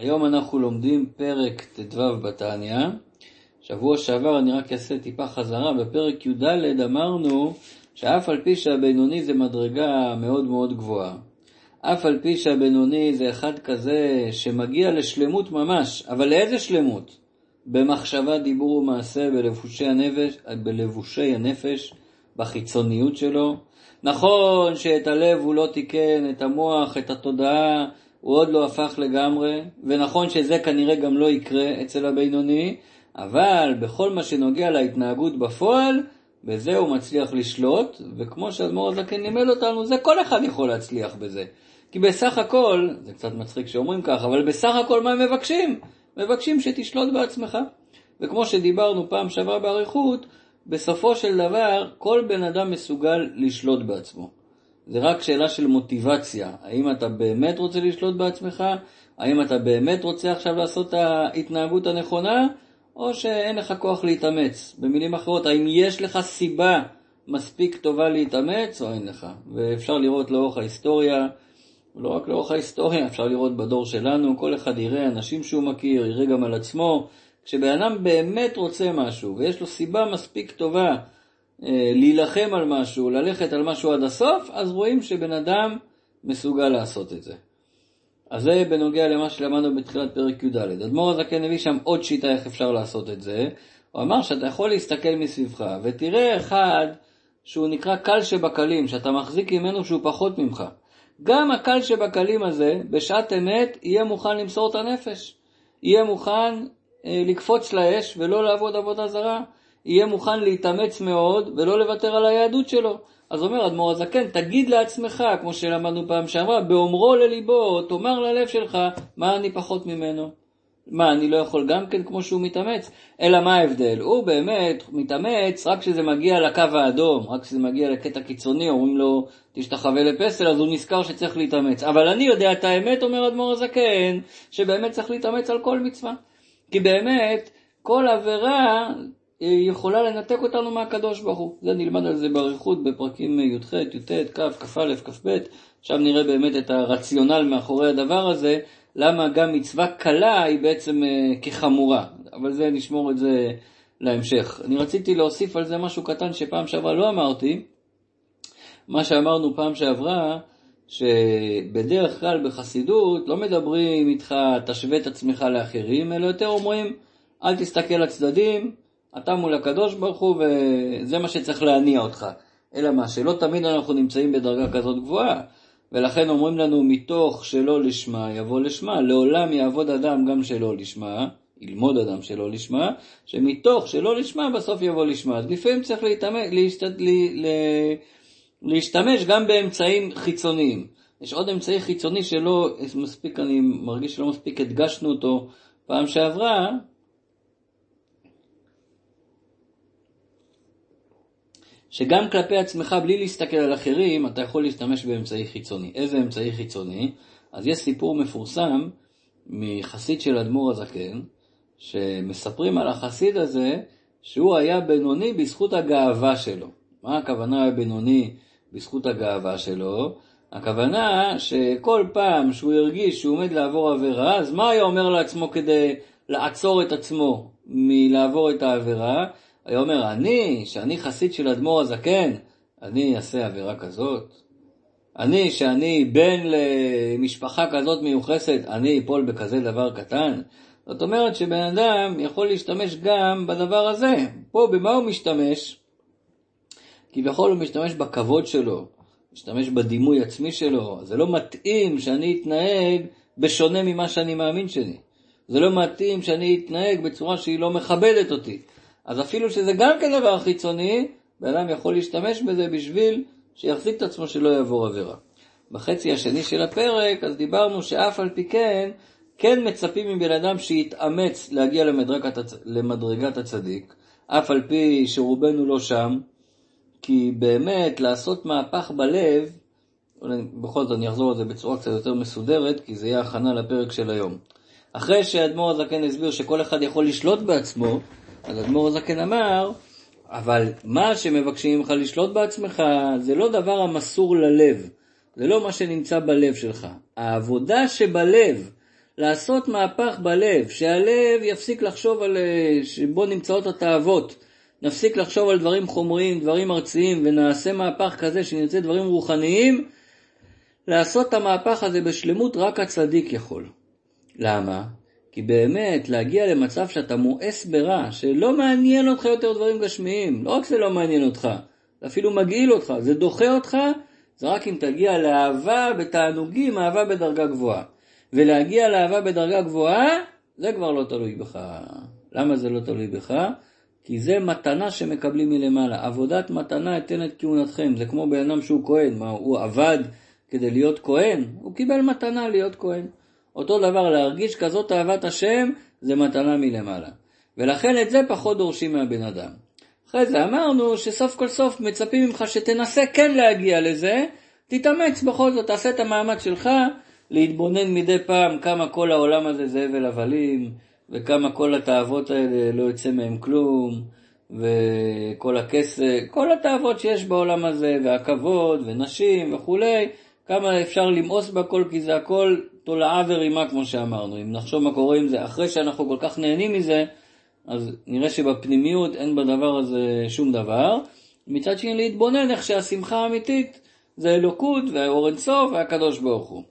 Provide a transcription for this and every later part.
היום אנחנו לומדים פרק ט"ו בתניא. שבוע שעבר אני רק אעשה טיפה חזרה, בפרק י"ד אמרנו שאף על פי שהבינוני זה מדרגה מאוד מאוד גבוהה, אף על פי שהבינוני זה אחד כזה שמגיע לשלמות ממש, אבל לאיזה שלמות? במחשבה, דיבור ומעשה, בלבושי הנפש, בלבושי הנפש בחיצוניות שלו. נכון שאת הלב הוא לא תיקן, את המוח, את התודעה, הוא עוד לא הפך לגמרי, ונכון שזה כנראה גם לא יקרה אצל הבינוני, אבל בכל מה שנוגע להתנהגות בפועל, בזה הוא מצליח לשלוט, וכמו שאדמו"ר הזקן לימד אותנו, זה כל אחד יכול להצליח בזה. כי בסך הכל, זה קצת מצחיק שאומרים כך, אבל בסך הכל מה הם מבקשים? מבקשים שתשלוט בעצמך. וכמו שדיברנו פעם שעברה באריכות, בסופו של דבר כל בן אדם מסוגל לשלוט בעצמו. זה רק שאלה של מוטיבציה. האם אתה באמת רוצה לשלוט בעצמך? האם אתה באמת רוצה עכשיו לעשות את ההתנהגות הנכונה? או שאין לך כוח להתאמץ. במילים אחרות, האם יש לך סיבה מספיק טובה להתאמץ או אין לך? ואפשר לראות לאורך ההיסטוריה, לא רק לאורך ההיסטוריה, אפשר לראות בדור שלנו, כל אחד יראה אנשים שהוא מכיר, יראה גם על עצמו. כשבן אדם באמת רוצה משהו ויש לו סיבה מספיק טובה להילחם על משהו, ללכת על משהו עד הסוף, אז רואים שבן אדם מסוגל לעשות את זה. אז זה בנוגע למה שלמדנו בתחילת פרק י"ד. אדמו"ר הזקן הביא שם עוד שיטה איך אפשר לעשות את זה. הוא אמר שאתה יכול להסתכל מסביבך ותראה אחד שהוא נקרא קל שבקלים, שאתה מחזיק ממנו שהוא פחות ממך. גם הקל שבקלים הזה, בשעת אמת, יהיה מוכן למסור את הנפש. יהיה מוכן אה, לקפוץ לאש ולא לעבוד עבודה זרה. יהיה מוכן להתאמץ מאוד ולא לוותר על היהדות שלו. אז אומר אדמו"ר הזקן, תגיד לעצמך, כמו שלמדנו פעם שעברה, באומרו לליבו, תאמר ללב שלך, מה אני פחות ממנו? מה, אני לא יכול גם כן כמו שהוא מתאמץ? אלא מה ההבדל? הוא באמת מתאמץ רק כשזה מגיע לקו האדום, רק כשזה מגיע לקטע קיצוני, אומרים לו, תשתחווה לפסל, אז הוא נזכר שצריך להתאמץ. אבל אני יודע את האמת, אומר אדמו"ר הזקן, שבאמת צריך להתאמץ על כל מצווה. כי באמת, כל עבירה יכולה לנתק אותנו מהקדוש ברוך הוא. זה נלמד על זה באריכות בפרקים י"ח, י"ט, כ', כ"א, כ"ב. עכשיו נראה באמת את הרציונל מאחורי הדבר הזה, למה גם מצווה קלה היא בעצם אה, כחמורה. אבל זה, נשמור את זה להמשך. אני רציתי להוסיף על זה משהו קטן שפעם שעברה לא אמרתי. מה שאמרנו פעם שעברה, שבדרך כלל בחסידות לא מדברים איתך, תשווה את עצמך לאחרים, אלא יותר אומרים, אל תסתכל לצדדים, אתה מול הקדוש ברוך הוא וזה מה שצריך להניע אותך. אלא מה, שלא תמיד אנחנו נמצאים בדרגה כזאת גבוהה. ולכן אומרים לנו מתוך שלא לשמה יבוא לשמה, לעולם יעבוד אדם גם שלא לשמה, ילמוד אדם שלא לשמה, שמתוך שלא לשמה בסוף יבוא לשמה. אז לפעמים צריך להתאמץ, להשת... לה... להשתמש גם באמצעים חיצוניים. יש עוד אמצעי חיצוני שלא מספיק, אני מרגיש שלא מספיק הדגשנו אותו פעם שעברה, שגם כלפי עצמך, בלי להסתכל על אחרים, אתה יכול להשתמש באמצעי חיצוני. איזה אמצעי חיצוני? אז יש סיפור מפורסם מחסיד של אדמו"ר הזקן, שמספרים על החסיד הזה שהוא היה בינוני בזכות הגאווה שלו. מה הכוונה בינוני בזכות הגאווה שלו? הכוונה שכל פעם שהוא הרגיש שהוא עומד לעבור עבירה, אז מה היה אומר לעצמו כדי לעצור את עצמו מלעבור את העבירה? היה אומר, אני, שאני חסיד של אדמו"ר הזקן, אני אעשה עבירה כזאת? אני, שאני בן למשפחה כזאת מיוחסת, אני אפול בכזה דבר קטן? זאת אומרת שבן אדם יכול להשתמש גם בדבר הזה. פה, במה הוא משתמש? כביכול הוא משתמש בכבוד שלו, משתמש בדימוי עצמי שלו. זה לא מתאים שאני אתנהג בשונה ממה שאני מאמין שאני. זה לא מתאים שאני אתנהג בצורה שהיא לא מכבדת אותי. אז אפילו שזה גם כן דבר חיצוני, בן אדם יכול להשתמש בזה בשביל שיחזיק את עצמו שלא יעבור עבירה. בחצי השני של הפרק, אז דיברנו שאף על פי כן, כן מצפים מבן אדם שיתאמץ להגיע למדרגת, הצ... למדרגת הצדיק, אף על פי שרובנו לא שם, כי באמת לעשות מהפך בלב, בכל זאת אני אחזור על זה בצורה קצת יותר מסודרת, כי זה יהיה הכנה לפרק של היום. אחרי שאדמו"ר הזקן הסביר שכל אחד יכול לשלוט בעצמו, אז אדמו"ר הזקן אמר, אבל מה שמבקשים ממך לשלוט בעצמך זה לא דבר המסור ללב, זה לא מה שנמצא בלב שלך. העבודה שבלב, לעשות מהפך בלב, שהלב יפסיק לחשוב על, אה, שבו נמצאות התאוות, נפסיק לחשוב על דברים חומריים, דברים ארציים, ונעשה מהפך כזה שנרצה דברים רוחניים, לעשות את המהפך הזה בשלמות רק הצדיק יכול. למה? כי באמת, להגיע למצב שאתה מואס ברע, שלא מעניין אותך יותר דברים גשמיים, לא רק שזה לא מעניין אותך, זה אפילו מגעיל אותך, זה דוחה אותך, זה רק אם תגיע לאהבה בתענוגים, אהבה בדרגה גבוהה. ולהגיע לאהבה בדרגה גבוהה, זה כבר לא תלוי בך. למה זה לא תלוי בך? כי זה מתנה שמקבלים מלמעלה. עבודת מתנה אתן את כהונתכם. זה כמו בן אדם שהוא כהן. מה, הוא עבד כדי להיות כהן? הוא קיבל מתנה להיות כהן. אותו דבר, להרגיש כזאת אהבת השם, זה מתנה מלמעלה. ולכן את זה פחות דורשים מהבן אדם. אחרי זה אמרנו שסוף כל סוף מצפים ממך שתנסה כן להגיע לזה, תתאמץ בכל זאת, תעשה את המאמץ שלך להתבונן מדי פעם כמה כל העולם הזה זה הבל הבלים, וכמה כל התאוות האלה לא יוצא מהם כלום, וכל הכסף, כל התאוות שיש בעולם הזה, והכבוד, ונשים וכולי, כמה אפשר למאוס בכל, כי זה הכל תולעה ורימה כמו שאמרנו. אם נחשוב מה קורה עם זה, אחרי שאנחנו כל כך נהנים מזה, אז נראה שבפנימיות אין בדבר הזה שום דבר. מצד שני להתבונן איך שהשמחה האמיתית זה אלוקות והאור אינסוף והקדוש ברוך הוא.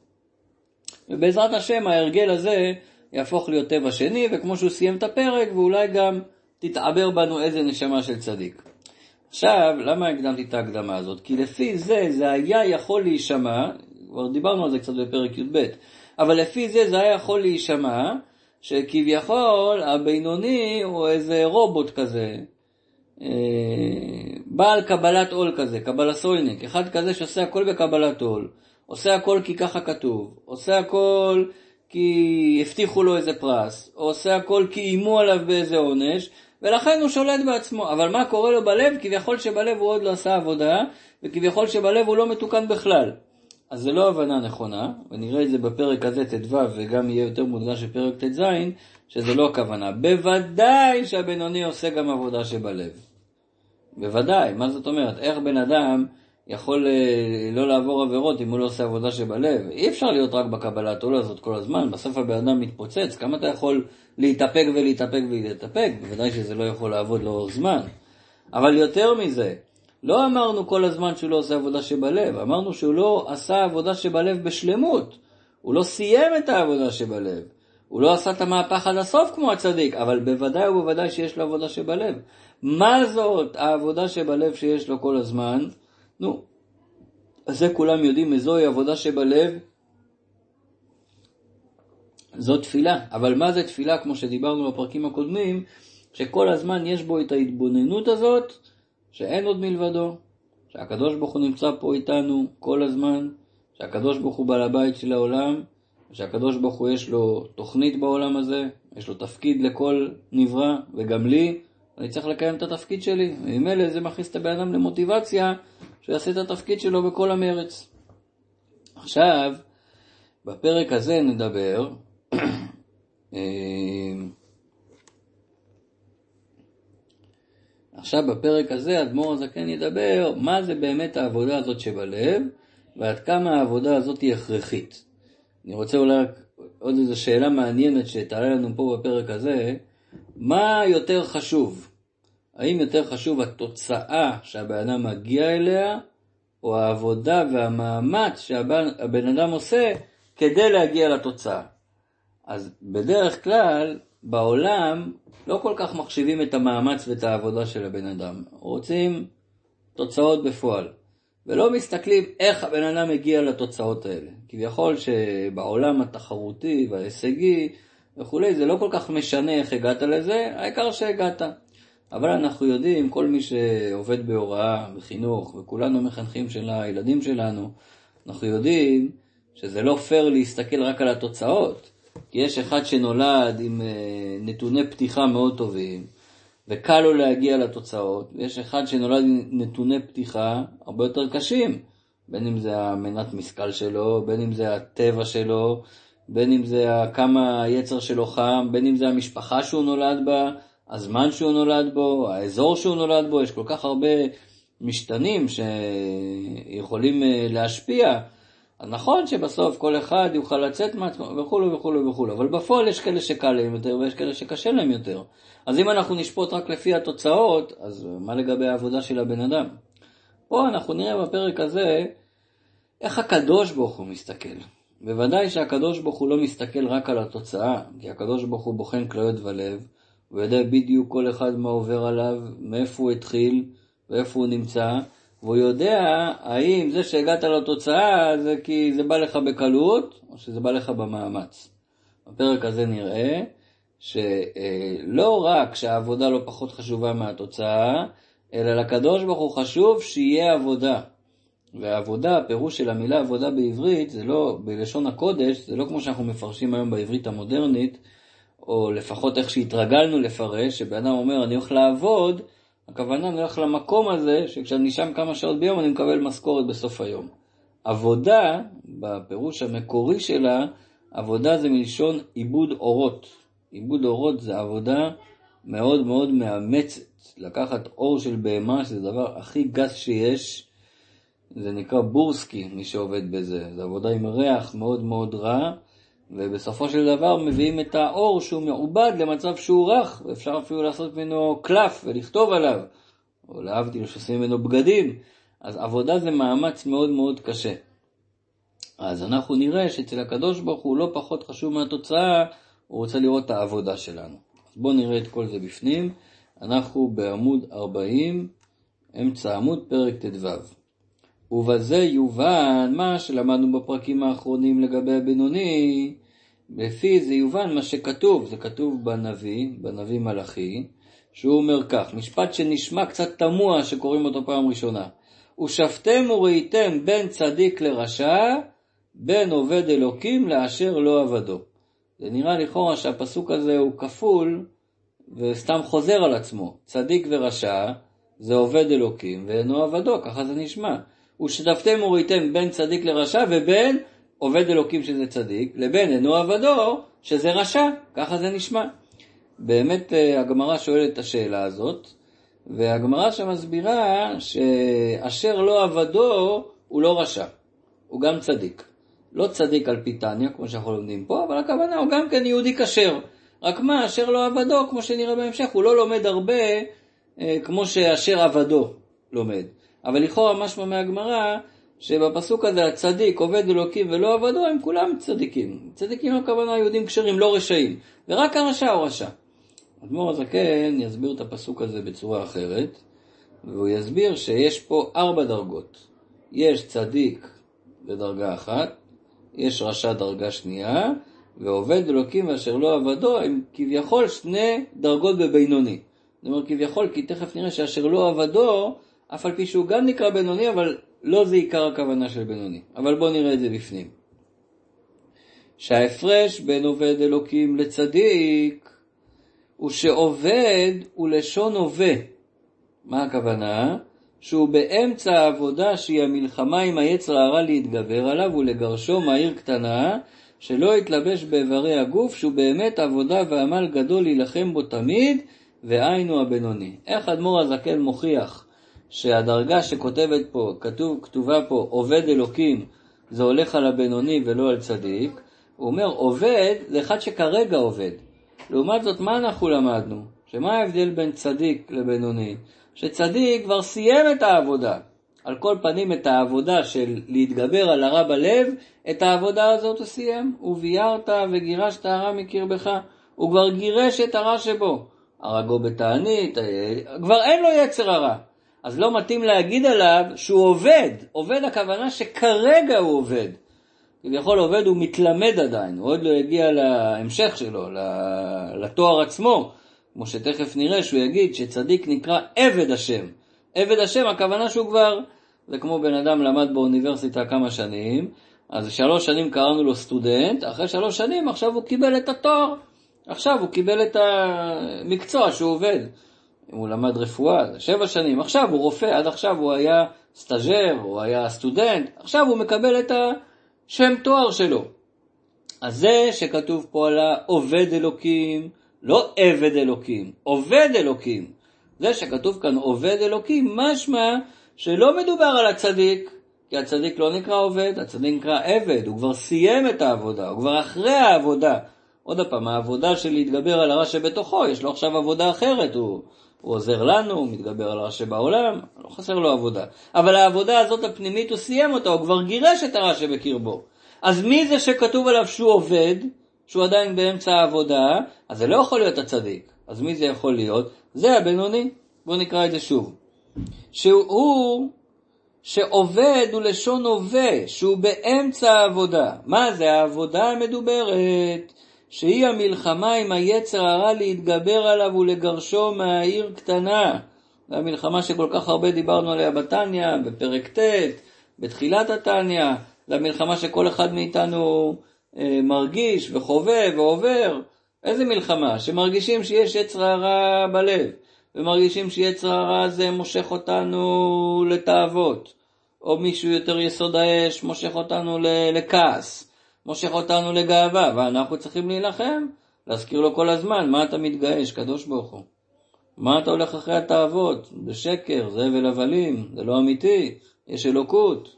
ובעזרת השם ההרגל הזה יהפוך להיות טבע שני, וכמו שהוא סיים את הפרק, ואולי גם תתעבר בנו איזה נשמה של צדיק. עכשיו, למה הקדמתי את ההקדמה הזאת? כי לפי זה, זה היה יכול להישמע, כבר דיברנו על זה קצת בפרק י"ב, אבל לפי זה זה היה יכול להישמע שכביכול הבינוני הוא איזה רובוט כזה, אה, בעל קבלת עול כזה, קבלה סויניק, אחד כזה שעושה הכל בקבלת עול, עושה הכל כי ככה כתוב, עושה הכל כי הבטיחו לו איזה פרס, עושה הכל כי איימו עליו באיזה עונש, ולכן הוא שולט בעצמו. אבל מה קורה לו בלב? כביכול שבלב הוא עוד לא עשה עבודה, וכביכול שבלב הוא לא מתוקן בכלל. אז זה לא הבנה נכונה, ונראה את זה בפרק הזה ט"ו, וגם יהיה יותר מודגש בפרק ט"ז, שזה לא הכוונה. בוודאי שהבינוני עושה גם עבודה שבלב. בוודאי, מה זאת אומרת? איך בן אדם יכול אה, לא לעבור עבירות אם הוא לא עושה עבודה שבלב. אי אפשר להיות רק בקבלת עול הזאת כל הזמן, בסוף הבן אדם מתפוצץ, כמה אתה יכול להתאפק ולהתאפק ולהתאפק? בוודאי שזה לא יכול לעבוד לאורך זמן. אבל יותר מזה, לא אמרנו כל הזמן שהוא לא עושה עבודה שבלב, אמרנו שהוא לא עשה עבודה שבלב בשלמות. הוא לא סיים את העבודה שבלב. הוא לא עשה את המהפך עד הסוף כמו הצדיק, אבל בוודאי ובוודאי שיש לו עבודה שבלב. מה זאת העבודה שבלב שיש לו כל הזמן? נו, זה כולם יודעים, וזוהי עבודה שבלב, זו תפילה. אבל מה זה תפילה, כמו שדיברנו בפרקים הקודמים, שכל הזמן יש בו את ההתבוננות הזאת, שאין עוד מלבדו, שהקדוש ברוך הוא נמצא פה איתנו כל הזמן, שהקדוש ברוך הוא בעל הבית של העולם, שהקדוש ברוך הוא יש לו תוכנית בעולם הזה, יש לו תפקיד לכל נברא, וגם לי, אני צריך לקיים את התפקיד שלי, וממילא זה מכניס את הבן אדם למוטיבציה שיעשה את התפקיד שלו בכל המרץ. עכשיו, בפרק הזה נדבר עכשיו בפרק הזה אדמו"ר הזקן ידבר מה זה באמת העבודה הזאת שבלב ועד כמה העבודה הזאת היא הכרחית. אני רוצה אולי עוד איזו שאלה מעניינת שתעלה לנו פה בפרק הזה, מה יותר חשוב? האם יותר חשוב התוצאה שהבן אדם מגיע אליה, או העבודה והמאמץ שהבן אדם עושה כדי להגיע לתוצאה? אז בדרך כלל, בעולם לא כל כך מחשיבים את המאמץ ואת העבודה של הבן אדם. רוצים תוצאות בפועל. ולא מסתכלים איך הבן אדם מגיע לתוצאות האלה. כביכול שבעולם התחרותי וההישגי וכולי, זה לא כל כך משנה איך הגעת לזה, העיקר שהגעת. אבל אנחנו יודעים, כל מי שעובד בהוראה, בחינוך, וכולנו מחנכים של הילדים שלנו, אנחנו יודעים שזה לא פייר להסתכל רק על התוצאות. כי יש אחד שנולד עם אה, נתוני פתיחה מאוד טובים, וקל לו להגיע לתוצאות, ויש אחד שנולד עם נתוני פתיחה הרבה יותר קשים, בין אם זה המנת משכל שלו, בין אם זה הטבע שלו, בין אם זה כמה היצר שלו חם, בין אם זה המשפחה שהוא נולד בה, הזמן שהוא נולד בו, האזור שהוא נולד בו, יש כל כך הרבה משתנים שיכולים אה, להשפיע, אז נכון שבסוף כל אחד יוכל לצאת מעצמו וכולו וכולו וכולו, אבל בפועל יש כאלה שקל להם יותר ויש כאלה שקשה להם יותר. אז אם אנחנו נשפוט רק לפי התוצאות, אז מה לגבי העבודה של הבן אדם? פה אנחנו נראה בפרק הזה איך הקדוש ברוך הוא מסתכל. בוודאי שהקדוש ברוך הוא לא מסתכל רק על התוצאה, כי הקדוש ברוך הוא בוחן כליות ולב, הוא יודע בדיוק כל אחד מה עובר עליו, מאיפה הוא התחיל ואיפה הוא נמצא, והוא יודע האם זה שהגעת לתוצאה זה כי זה בא לך בקלות, או שזה בא לך במאמץ. בפרק הזה נראה שלא רק שהעבודה לא פחות חשובה מהתוצאה, אלא לקדוש ברוך הוא חשוב שיהיה עבודה. ועבודה, הפירוש של המילה עבודה בעברית, זה לא, בלשון הקודש, זה לא כמו שאנחנו מפרשים היום בעברית המודרנית, או לפחות איך שהתרגלנו לפרש, שבן אדם אומר אני הולך לעבוד, הכוונה הולך למקום הזה, שכשאני שם כמה שעות ביום אני מקבל משכורת בסוף היום. עבודה, בפירוש המקורי שלה, עבודה זה מלשון עיבוד אורות. עיבוד אורות זה עבודה מאוד מאוד מאמצת. לקחת אור של בהמה, שזה הדבר הכי גס שיש, זה נקרא בורסקי, מי שעובד בזה. זו עבודה עם ריח מאוד מאוד רע, ובסופו של דבר מביאים את האור שהוא מעובד למצב שהוא רך, ואפשר אפילו לעשות ממנו קלף ולכתוב עליו, או להבדיל שעושים ממנו בגדים. אז עבודה זה מאמץ מאוד מאוד קשה. אז אנחנו נראה שאצל הקדוש ברוך הוא לא פחות חשוב מהתוצאה, הוא רוצה לראות את העבודה שלנו. אז בואו נראה את כל זה בפנים. אנחנו בעמוד 40, אמצע עמוד, פרק ט"ו. ובזה יובן מה שלמדנו בפרקים האחרונים לגבי הבינוני, לפי זה יובן מה שכתוב, זה כתוב בנביא, בנביא מלאכי, שהוא אומר כך, משפט שנשמע קצת תמוה שקוראים אותו פעם ראשונה. ושפטם וראיתם בין צדיק לרשע, בין עובד אלוקים לאשר לא עבדו. זה נראה לכאורה שהפסוק הזה הוא כפול וסתם חוזר על עצמו. צדיק ורשע זה עובד אלוקים ואינו עבדו, ככה זה נשמע. ושתפתם וראיתם בין צדיק לרשע ובין עובד אלוקים שזה צדיק, לבין אינו עבדו שזה רשע, ככה זה נשמע. באמת אה, הגמרא שואלת את השאלה הזאת, והגמרא שמסבירה שאשר לא עבדו הוא לא רשע, הוא גם צדיק. לא צדיק על פי תניא, כמו שאנחנו לומדים פה, אבל הכוונה הוא גם כן יהודי כשר. רק מה, אשר לא עבדו, כמו שנראה בהמשך, הוא לא לומד הרבה אה, כמו שאשר עבדו לומד. אבל לכאורה משמע מהגמרא, שבפסוק הזה הצדיק, עובד אלוקים ולא עבדו, הם כולם צדיקים. צדיקים הכוונה יהודים כשרים, לא רשעים. ורק הרשע הוא רשע. אדמו"ר הזקן יסביר את הפסוק הזה בצורה אחרת, והוא יסביר שיש פה ארבע דרגות. יש צדיק בדרגה אחת, יש רשע דרגה שנייה, ועובד אלוקים ואשר לא עבדו הם כביכול שני דרגות בבינוני. זאת אומרת כביכול, כי תכף נראה שאשר לא עבדו, אף על פי שהוא גם נקרא בינוני, אבל לא זה עיקר הכוונה של בינוני. אבל בואו נראה את זה בפנים. שההפרש בין עובד אלוקים לצדיק הוא שעובד הוא לשון הווה. מה הכוונה? שהוא באמצע העבודה שהיא המלחמה עם היצר הרע להתגבר עליו ולגרשו מהעיר קטנה, שלא יתלבש באיברי הגוף, שהוא באמת עבודה ועמל גדול להילחם בו תמיד, והיינו הבינוני. איך אדמו"ר הזקן מוכיח שהדרגה שכותבת פה, כתוב, כתובה פה, עובד אלוקים, זה הולך על הבינוני ולא על צדיק, הוא אומר, עובד זה אחד שכרגע עובד. לעומת זאת, מה אנחנו למדנו? שמה ההבדל בין צדיק לבינוני? שצדיק כבר סיים את העבודה. על כל פנים את העבודה של להתגבר על הרע בלב, את העבודה הזאת הוא סיים. וביירת וגירשת הרע מקרבך. הוא כבר גירש את הרע שבו. הרגו בתענית, כבר אין לו יצר הרע. אז לא מתאים להגיד עליו שהוא עובד. עובד הכוונה שכרגע הוא עובד. כביכול עובד הוא מתלמד עדיין, הוא עוד לא הגיע להמשך שלו, לתואר עצמו, כמו שתכף נראה שהוא יגיד שצדיק נקרא עבד השם. עבד השם, הכוונה שהוא כבר, זה כמו בן אדם למד באוניברסיטה כמה שנים, אז שלוש שנים קראנו לו סטודנט, אחרי שלוש שנים עכשיו הוא קיבל את התואר, עכשיו הוא קיבל את המקצוע שהוא עובד. אם הוא למד רפואה, זה שבע שנים, עכשיו הוא רופא, עד עכשיו הוא היה סטאג'ר, הוא היה סטודנט, עכשיו הוא מקבל את השם תואר שלו. אז זה שכתוב פה על העובד אלוקים, לא עבד אלוקים, עובד אלוקים. זה שכתוב כאן עובד אלוקים, משמע שלא מדובר על הצדיק, כי הצדיק לא נקרא עובד, הצדיק נקרא עבד, הוא כבר סיים את העבודה, הוא כבר אחרי העבודה. עוד פעם, העבודה של להתגבר על הרע שבתוכו, יש לו עכשיו עבודה אחרת, הוא, הוא עוזר לנו, הוא מתגבר על הרע שבעולם, לא חסר לו עבודה. אבל העבודה הזאת הפנימית, הוא סיים אותה, הוא כבר גירש את הרע שבקרבו. אז מי זה שכתוב עליו שהוא עובד, שהוא עדיין באמצע העבודה, אז זה לא יכול להיות הצדיק. אז מי זה יכול להיות? זה הבינוני. בואו נקרא את זה שוב. שהוא שעובד הוא לשון הווה, שהוא באמצע העבודה. מה זה העבודה המדוברת? שהיא המלחמה עם היצר הרע להתגבר עליו ולגרשו מהעיר קטנה. זו המלחמה שכל כך הרבה דיברנו עליה בתניא, בפרק ט', בתחילת התניא. זו המלחמה שכל אחד מאיתנו אה, מרגיש וחווה ועובר. איזה מלחמה? שמרגישים שיש יצר הרע בלב. ומרגישים שיצר הרע הזה מושך אותנו לתאוות, או מישהו יותר יסוד האש מושך אותנו לכעס, מושך אותנו לגאווה, ואנחנו צריכים להילחם, להזכיר לו כל הזמן, מה אתה מתגאש, קדוש ברוך הוא? מה אתה הולך אחרי התאוות? זה שקר, זה הבל הבלים, זה לא אמיתי, יש אלוקות.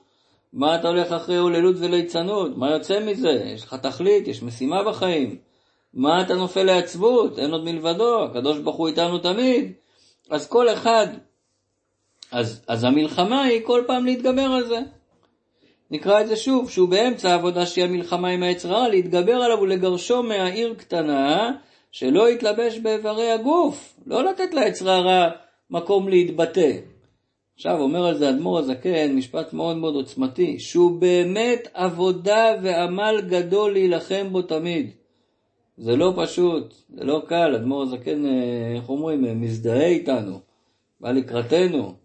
מה אתה הולך אחרי הוללות וליצנות? מה יוצא מזה? יש לך תכלית, יש משימה בחיים. מה אתה נופל לעצבות? אין עוד מלבדו, הקדוש ברוך הוא איתנו תמיד. אז כל אחד, אז, אז המלחמה היא כל פעם להתגבר על זה. נקרא את זה שוב, שהוא באמצע העבודה שהיא המלחמה עם העץ רע, להתגבר עליו ולגרשו מהעיר קטנה, שלא יתלבש באיברי הגוף, לא לתת לעץ רע מקום להתבטא. עכשיו אומר על זה אדמו"ר הזקן, משפט מאוד מאוד עוצמתי, שהוא באמת עבודה ועמל גדול להילחם בו תמיד. זה לא פשוט, זה לא קל, אדמו"ר הזקן, אה, איך אומרים, אה, מזדהה איתנו, בא לקראתנו.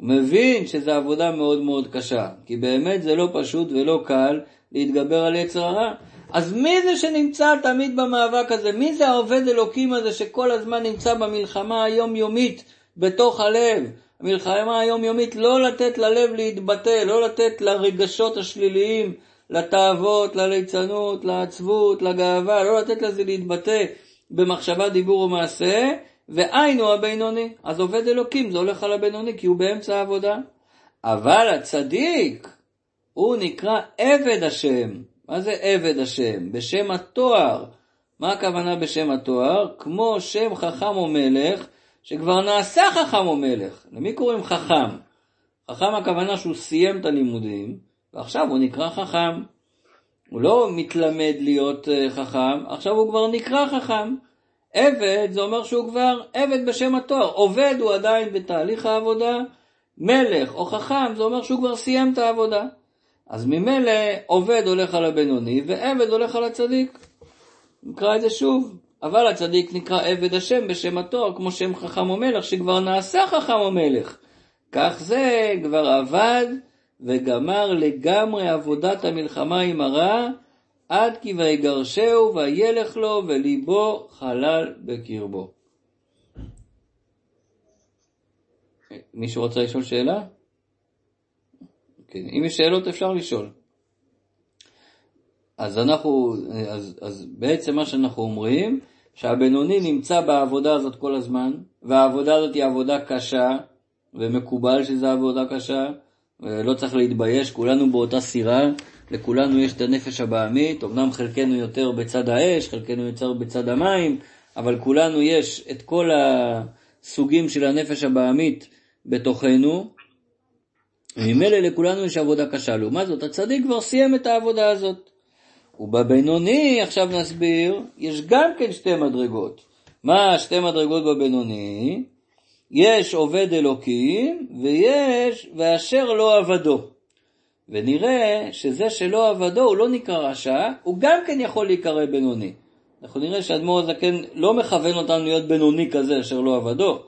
הוא מבין שזו עבודה מאוד מאוד קשה, כי באמת זה לא פשוט ולא קל להתגבר על יצר הרע. אז מי זה שנמצא תמיד במאבק הזה? מי זה העובד אלוקים הזה שכל הזמן נמצא במלחמה היומיומית בתוך הלב? המלחמה היומיומית לא לתת ללב להתבטא, לא לתת לרגשות השליליים לתאוות, לליצנות, לעצבות, לגאווה, לא לתת לזה להתבטא במחשבה, דיבור ומעשה, והיינו הבינוני. אז עובד אלוקים, זה הולך על הבינוני, כי הוא באמצע העבודה. אבל הצדיק, הוא נקרא עבד השם. מה זה עבד השם? בשם התואר. מה הכוונה בשם התואר? כמו שם חכם או מלך, שכבר נעשה חכם או מלך. למי קוראים חכם? חכם הכוונה שהוא סיים את הלימודים, ועכשיו הוא נקרא חכם. הוא לא מתלמד להיות אה, חכם, עכשיו הוא כבר נקרא חכם. עבד זה אומר שהוא כבר עבד בשם התואר, עובד הוא עדיין בתהליך העבודה, מלך או חכם זה אומר שהוא כבר סיים את העבודה. אז ממילא עובד הולך על הבינוני ועבד הולך על הצדיק. נקרא את זה שוב. אבל הצדיק נקרא עבד השם בשם התואר, כמו שם חכם או מלך, שכבר נעשה חכם או מלך. כך זה כבר עבד וגמר לגמרי עבודת המלחמה עם הרע, עד כי ויגרשהו וילך לו וליבו חלל בקרבו. מישהו רוצה לשאול שאלה? כן, אם יש שאלות אפשר לשאול. אז אנחנו, אז, אז בעצם מה שאנחנו אומרים, שהבינוני נמצא בעבודה הזאת כל הזמן, והעבודה הזאת היא עבודה קשה, ומקובל שזו עבודה קשה, ולא צריך להתבייש, כולנו באותה סירה, לכולנו יש את הנפש הבעמית, אמנם חלקנו יותר בצד האש, חלקנו יותר בצד המים, אבל כולנו יש את כל הסוגים של הנפש הבעמית בתוכנו, וממילא לכולנו יש עבודה קשה. לעומת זאת, הצדיק כבר סיים את העבודה הזאת. ובבינוני, עכשיו נסביר, יש גם כן שתי מדרגות. מה שתי מדרגות בבינוני? יש עובד אלוקים ויש ואשר לא עבדו. ונראה שזה שלא עבדו הוא לא נקרא רשע, הוא גם כן יכול להיקרא בינוני. אנחנו נראה שאדמו"ר הזקן לא מכוון אותנו להיות בינוני כזה אשר לא עבדו,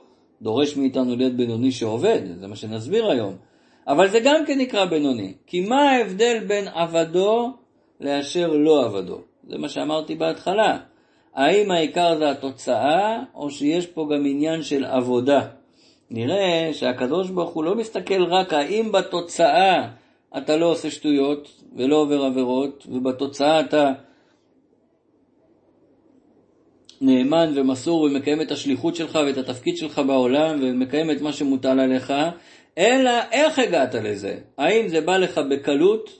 דורש מאיתנו להיות בינוני שעובד, זה מה שנסביר היום. אבל זה גם כן נקרא בינוני, כי מה ההבדל בין עבדו לאשר לא עבדו? זה מה שאמרתי בהתחלה. האם העיקר זה התוצאה, או שיש פה גם עניין של עבודה? נראה שהקדוש ברוך הוא לא מסתכל רק האם בתוצאה אתה לא עושה שטויות ולא עובר עבירות, ובתוצאה אתה נאמן ומסור ומקיים את השליחות שלך ואת התפקיד שלך בעולם ומקיים את מה שמוטל עליך, אלא איך הגעת לזה? האם זה בא לך בקלות?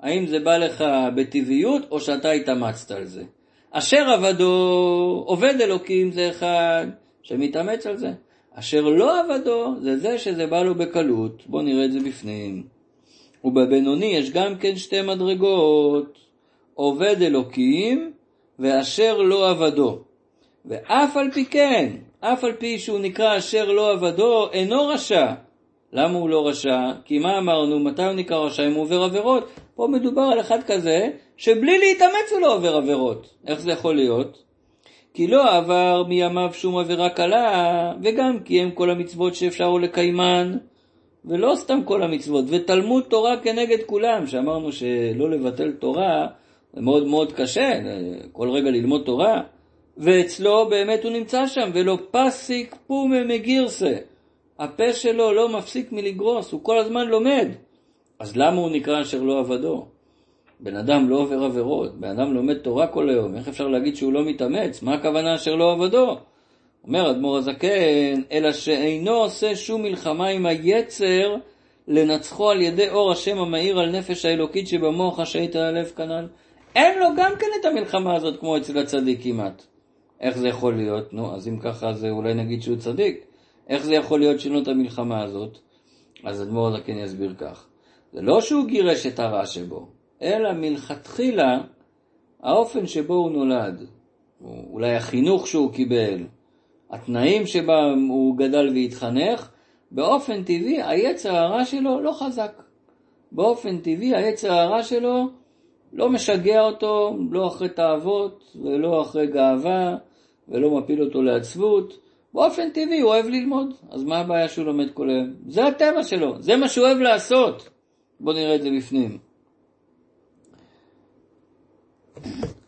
האם זה בא לך בטבעיות או שאתה התאמצת על זה? אשר עבדו עובד אלוקים זה אחד שמתאמץ על זה. אשר לא עבדו זה זה שזה בא לו בקלות. בואו נראה את זה בפנים. ובבינוני יש גם כן שתי מדרגות. עובד אלוקים ואשר לא עבדו. ואף על פי כן, אף על פי שהוא נקרא אשר לא עבדו, אינו רשע. למה הוא לא רשע? כי מה אמרנו? מתי הוא נקרא רשע אם הוא עובר עבירות? פה מדובר על אחד כזה שבלי להתאמץ הוא לא עובר עבירות. איך זה יכול להיות? כי לא עבר מימיו שום עבירה קלה, וגם קיים כל המצוות שאפשר לקיימן, ולא סתם כל המצוות, ותלמוד תורה כנגד כולם, שאמרנו שלא לבטל תורה זה מאוד מאוד קשה, כל רגע ללמוד תורה, ואצלו באמת הוא נמצא שם, ולא פסיק פומי מגירסה. הפה שלו לא מפסיק מלגרוס, הוא כל הזמן לומד. אז למה הוא נקרא אשר לא עבדו? בן אדם לא עובר עבירות, בן אדם לומד תורה כל היום, איך אפשר להגיד שהוא לא מתאמץ? מה הכוונה אשר לא עבדו? אומר אדמו"ר הזקן, אלא שאינו עושה שום מלחמה עם היצר לנצחו על ידי אור השם המאיר על נפש האלוקית שבמוח השהית הלב כנ"ל. אין לו גם כן את המלחמה הזאת כמו אצל הצדיק כמעט. איך זה יכול להיות? נו, אז אם ככה, אז אולי נגיד שהוא צדיק. איך זה יכול להיות שאין לו את המלחמה הזאת? אז אדמו"ר הזקן יסביר כך. זה לא שהוא גירש את הרע שבו, אלא מלכתחילה האופן שבו הוא נולד, אולי החינוך שהוא קיבל, התנאים שבה הוא גדל והתחנך, באופן טבעי היצר הרע שלו לא חזק. באופן טבעי היצר הרע שלו לא משגע אותו, לא אחרי תאוות ולא אחרי גאווה ולא מפיל אותו לעצבות. באופן טבעי הוא אוהב ללמוד, אז מה הבעיה שהוא לומד כל היום? זה הטבע שלו, זה מה שהוא אוהב לעשות. בואו נראה את זה בפנים.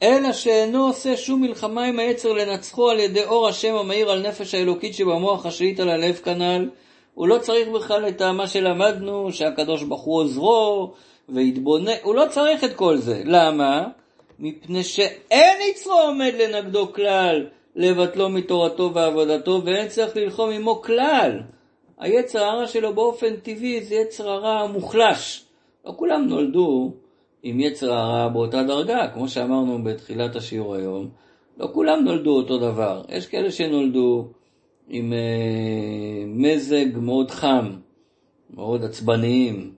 אלא שאינו עושה שום מלחמה עם היצר לנצחו על ידי אור השם המאיר על נפש האלוקית שבמוח השאית על הלב כנ"ל. הוא לא צריך בכלל את מה שלמדנו, שהקדוש ברוך הוא עוזרו, ויתבונן, הוא לא צריך את כל זה. למה? מפני שאין יצרו עומד לנגדו כלל, לבטלו מתורתו ועבודתו, ואין צריך ללחום עמו כלל. היצר הרע שלו באופן טבעי זה יצר הרע מוחלש. לא כולם נולדו עם יצר הרע באותה דרגה, כמו שאמרנו בתחילת השיעור היום, לא כולם נולדו אותו דבר. יש כאלה שנולדו עם אה, מזג מאוד חם, מאוד עצבניים,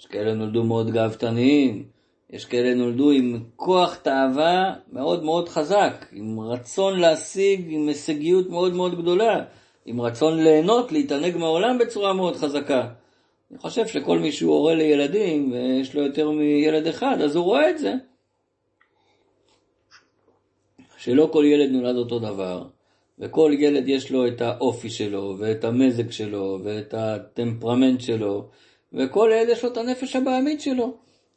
יש כאלה נולדו מאוד גאוותניים, יש כאלה נולדו עם כוח תאווה מאוד מאוד חזק, עם רצון להשיג, עם הישגיות מאוד מאוד גדולה, עם רצון ליהנות, להתענג מהעולם בצורה מאוד חזקה. אני חושב שכל מי שהוא הורה לילדים ויש לו יותר מילד אחד, אז הוא רואה את זה. שלא כל ילד נולד אותו דבר, וכל ילד יש לו את האופי שלו, ואת המזג שלו, ואת הטמפרמנט שלו, וכל ילד יש לו את הנפש הבעמית שלו.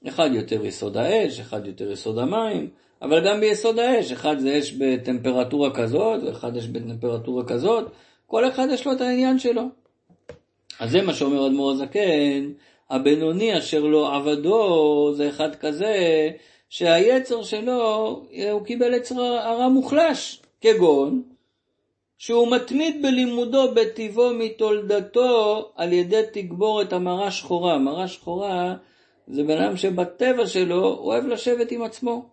אחד יותר יסוד האש, אחד יותר יסוד המים, אבל גם ביסוד האש, אחד זה אש בטמפרטורה כזאת, ואחד יש בטמפרטורה כזאת, כל אחד יש לו את העניין שלו. אז זה מה שאומר אדמו"ר הזקן, הבינוני אשר לא עבדו זה אחד כזה שהיצר שלו, הוא קיבל יצר הרע מוחלש, כגון שהוא מתמיד בלימודו בטיבו מתולדתו על ידי תגבורת המרה שחורה. מרה שחורה זה בן אדם שבטבע שלו אוהב לשבת עם עצמו.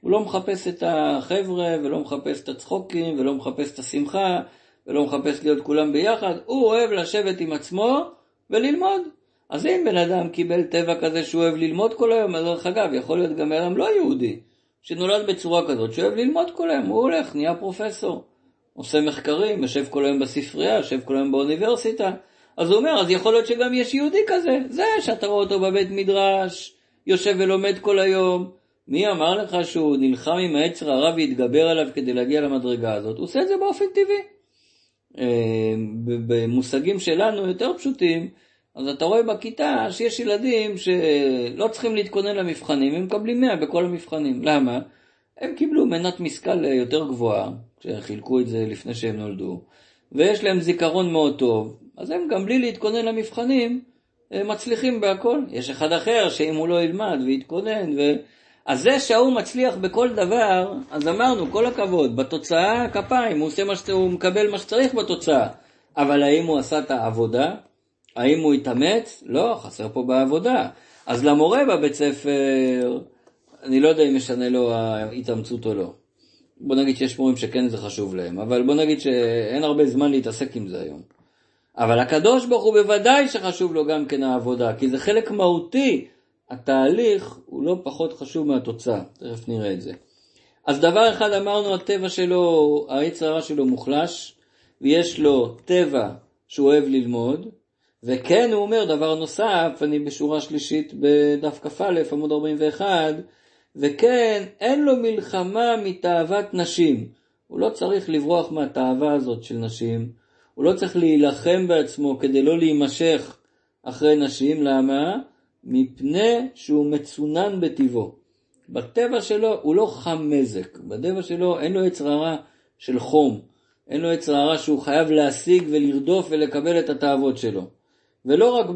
הוא לא מחפש את החבר'ה ולא מחפש את הצחוקים ולא מחפש את השמחה ולא מחפש להיות כולם ביחד, הוא אוהב לשבת עם עצמו וללמוד. אז אם בן אדם קיבל טבע כזה שהוא אוהב ללמוד כל היום, אז דרך אגב, יכול להיות גם אדם לא יהודי, שנולד בצורה כזאת, שאוהב ללמוד כל היום, הוא הולך, נהיה פרופסור, עושה מחקרים, יושב כל היום בספרייה, יושב כל היום באוניברסיטה. אז הוא אומר, אז יכול להיות שגם יש יהודי כזה, זה שאתה רואה אותו בבית מדרש, יושב ולומד כל היום. מי אמר לך שהוא נלחם עם העצר הרע והתגבר עליו כדי להגיע למדרגה הזאת? הוא עושה את זה באופן טבעי. אה, במושגים שלנו יותר פשוטים, אז אתה רואה בכיתה שיש ילדים שלא צריכים להתכונן למבחנים, הם מקבלים 100 בכל המבחנים. למה? הם קיבלו מנת משכל יותר גבוהה, כשחילקו את זה לפני שהם נולדו, ויש להם זיכרון מאוד טוב, אז הם גם בלי להתכונן למבחנים, הם מצליחים בהכל. יש אחד אחר שאם הוא לא ילמד ויתכונן, ו... אז זה שההוא מצליח בכל דבר, אז אמרנו, כל הכבוד, בתוצאה כפיים, הוא, מה ש... הוא מקבל מה שצריך בתוצאה. אבל האם הוא עשה את העבודה? האם הוא התאמץ? לא, חסר פה בעבודה. אז למורה בבית ספר, אני לא יודע אם משנה לו ההתאמצות או לא. בוא נגיד שיש מורים שכן זה חשוב להם, אבל בוא נגיד שאין הרבה זמן להתעסק עם זה היום. אבל הקדוש ברוך הוא בוודאי שחשוב לו גם כן העבודה, כי זה חלק מהותי. התהליך הוא לא פחות חשוב מהתוצאה, תכף נראה את זה. אז דבר אחד אמרנו, הטבע שלו, היצר הרע שלו מוחלש, ויש לו טבע שהוא אוהב ללמוד, וכן הוא אומר דבר נוסף, אני בשורה שלישית בדף כ"א עמוד 41, וכן אין לו מלחמה מתאוות נשים. הוא לא צריך לברוח מהתאווה הזאת של נשים, הוא לא צריך להילחם בעצמו כדי לא להימשך אחרי נשים, למה? מפני שהוא מצונן בטבעו. בטבע שלו הוא לא חם מזק, בטבע שלו אין לו יצר הרע של חום, אין לו יצר הרע שהוא חייב להשיג ולרדוף ולקבל את התאוות שלו. ולא רק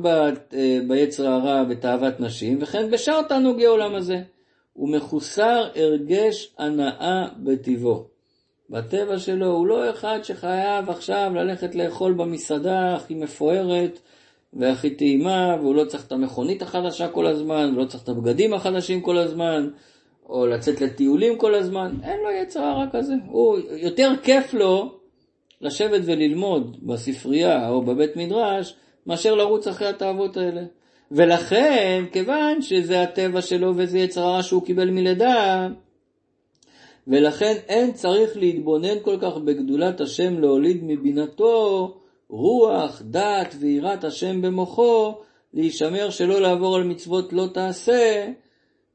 אה, ביצר הרע בתאוות נשים, וכן בשאר תענוגי עולם הזה. הוא מחוסר הרגש הנאה בטבעו. בטבע שלו הוא לא אחד שחייב עכשיו ללכת לאכול במסעדה הכי מפוארת והכי טעימה, והוא לא צריך את המכונית החדשה כל הזמן, ולא צריך את הבגדים החדשים כל הזמן, או לצאת לטיולים כל הזמן, אין לו יצר הרע כזה. הוא, יותר כיף לו לשבת וללמוד בספרייה או בבית מדרש, מאשר לרוץ אחרי התאוות האלה. ולכן, כיוון שזה הטבע שלו וזה יצר הרע שהוא קיבל מלידה, ולכן אין צריך להתבונן כל כך בגדולת השם להוליד מבינתו רוח, דעת ויראת השם במוחו, להישמר שלא לעבור על מצוות לא תעשה,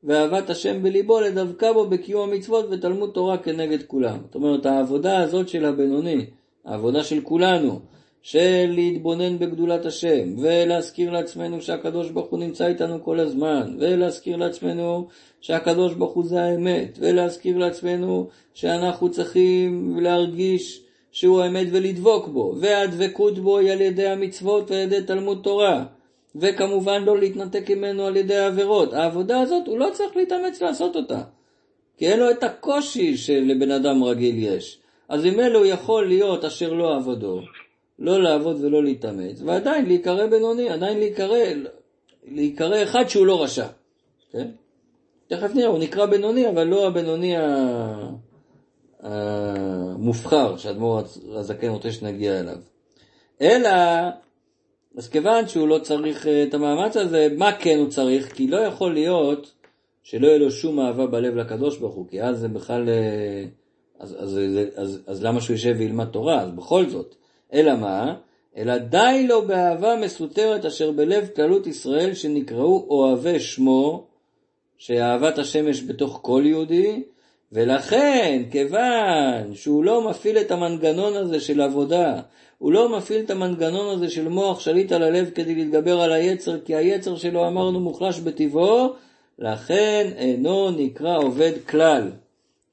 ואהבת השם בליבו לדבקה בו בקיום המצוות ותלמוד תורה כנגד כולם. זאת אומרת, העבודה הזאת של הבינוני, העבודה של כולנו, של להתבונן בגדולת השם, ולהזכיר לעצמנו שהקדוש ברוך הוא נמצא איתנו כל הזמן, ולהזכיר לעצמנו שהקדוש ברוך הוא זה האמת, ולהזכיר לעצמנו שאנחנו צריכים להרגיש שהוא האמת ולדבוק בו, והדבקות בו היא על ידי המצוות ועל ידי תלמוד תורה, וכמובן לא להתנתק ממנו על ידי העבירות. העבודה הזאת, הוא לא צריך להתאמץ לעשות אותה, כי אין לו את הקושי שלבן אדם רגיל יש. אז אם אלו יכול להיות אשר לא עבודו, לא לעבוד ולא להתאמץ, ועדיין להיקרא בינוני, עדיין להיקרא, להיקרא אחד שהוא לא רשע. כן? תכף נראה, הוא נקרא בינוני, אבל לא הבינוני המובחר שאדמו"ר הזקן רוצה שנגיע אליו. אלא, אז כיוון שהוא לא צריך אה, את המאמץ הזה, מה כן הוא צריך? כי לא יכול להיות שלא יהיה לו שום אהבה בלב לקדוש ברוך הוא, כי אז זה בכלל, אה, אז, אז, אז, אז, אז למה שהוא יישב וילמד תורה? אז בכל זאת. אלא מה? אלא די לו באהבה מסותרת אשר בלב כללות ישראל שנקראו אוהבי שמו, שאהבת השם יש בתוך כל יהודי, ולכן, כיוון שהוא לא מפעיל את המנגנון הזה של עבודה, הוא לא מפעיל את המנגנון הזה של מוח שליט על הלב כדי להתגבר על היצר, כי היצר שלו אמרנו מוחלש בטבעו, לכן אינו נקרא עובד כלל.